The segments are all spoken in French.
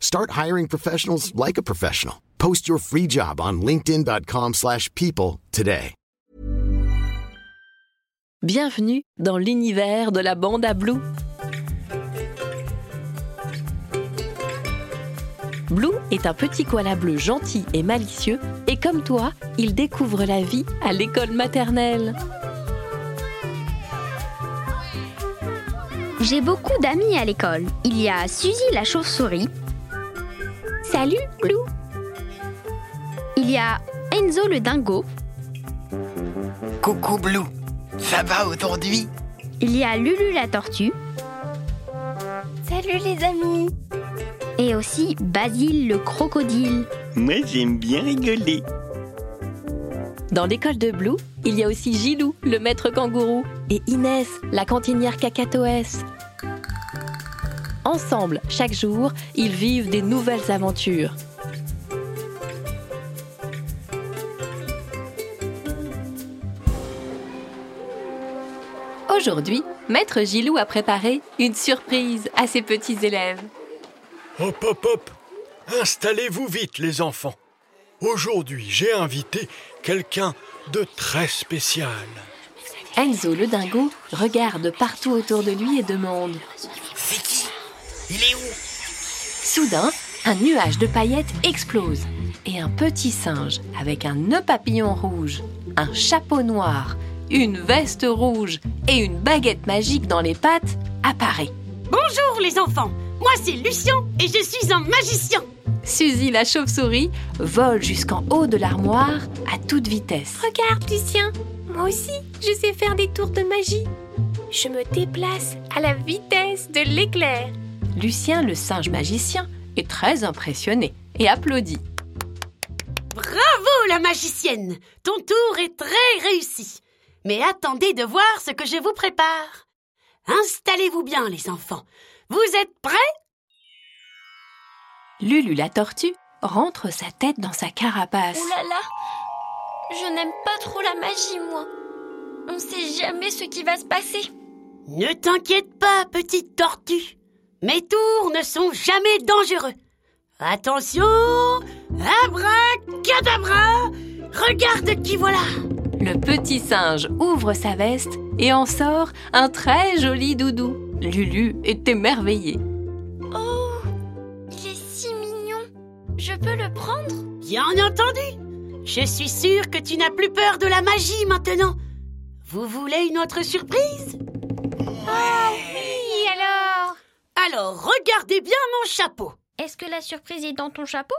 Start hiring professionals like a professional. Post your free job on linkedin.com/people slash people today. Bienvenue dans l'univers de la bande à Blue. Blue est un petit koala bleu gentil et malicieux et comme toi, il découvre la vie à l'école maternelle. J'ai beaucoup d'amis à l'école. Il y a Suzy la chauve-souris. Salut, Blue. Il y a Enzo le dingo. Coucou Blue, ça va aujourd'hui? Il y a Lulu la tortue. Salut les amis. Et aussi Basile le crocodile. Moi j'aime bien rigoler. Dans l'école de Blue, il y a aussi Gilou, le maître kangourou, et Inès, la cantinière cacatoès. Ensemble, chaque jour, ils vivent des nouvelles aventures. Aujourd'hui, Maître Gilou a préparé une surprise à ses petits élèves. Hop, hop, hop Installez-vous vite, les enfants. Aujourd'hui, j'ai invité quelqu'un de très spécial. Enzo le dingo regarde partout autour de lui et demande Il est où? Soudain, un nuage de paillettes explose et un petit singe avec un nœud papillon rouge, un chapeau noir, une veste rouge et une baguette magique dans les pattes apparaît. Bonjour les enfants, moi c'est Lucien et je suis un magicien. Suzy la chauve-souris vole jusqu'en haut de l'armoire à toute vitesse. Regarde, Lucien, moi aussi, je sais faire des tours de magie. Je me déplace à la vitesse de l'éclair. Lucien le singe magicien est très impressionné et applaudit. Bravo la magicienne, ton tour est très réussi. Mais attendez de voir ce que je vous prépare. Installez-vous bien les enfants. Vous êtes prêts? Lulu la tortue rentre sa tête dans sa carapace. Ouh là là Je n'aime pas trop la magie, moi. On sait jamais ce qui va se passer. Ne t'inquiète pas, petite tortue. Mes tours ne sont jamais dangereux. Attention Abracadabra Regarde qui voilà Le petit singe ouvre sa veste et en sort un très joli doudou. Lulu est émerveillée. Oh Il est si mignon. Je peux le prendre? Bien entendu Je suis sûre que tu n'as plus peur de la magie maintenant. Vous voulez une autre surprise? Oui, alors Alors regardez bien mon chapeau. Est-ce que la surprise est dans ton chapeau?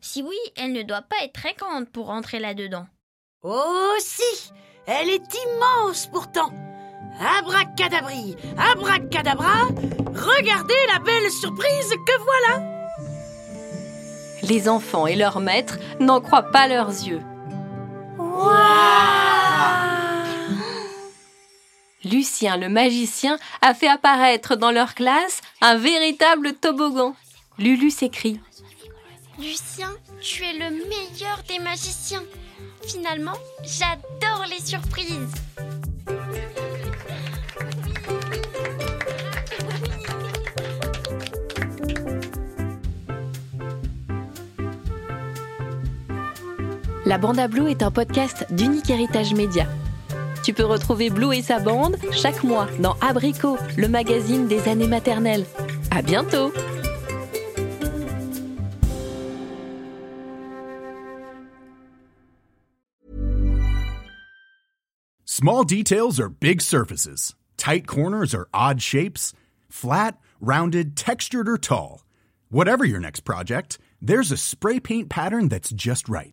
Si oui, elle ne doit pas être très grande pour rentrer là-dedans. Oh si Elle est immense pourtant Abracadabri, abracadabra Regardez la belle surprise que voilà Les enfants et leur maître n'en croient pas leurs yeux. Lucien le magicien a fait apparaître dans leur classe un véritable toboggan. Lulu s'écrie. Lucien, tu es le meilleur des magiciens. Finalement, j'adore les surprises. La Bande à Blue est un podcast d'Unique Héritage Média. Tu peux retrouver Blue et sa bande chaque mois dans Abricot, le magazine des années maternelles. À bientôt! Small details are big surfaces. Tight corners are odd shapes. Flat, rounded, textured, or tall. Whatever your next project, there's a spray paint pattern that's just right.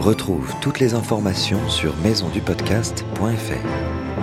Retrouve toutes les informations sur maisondupodcast.fr.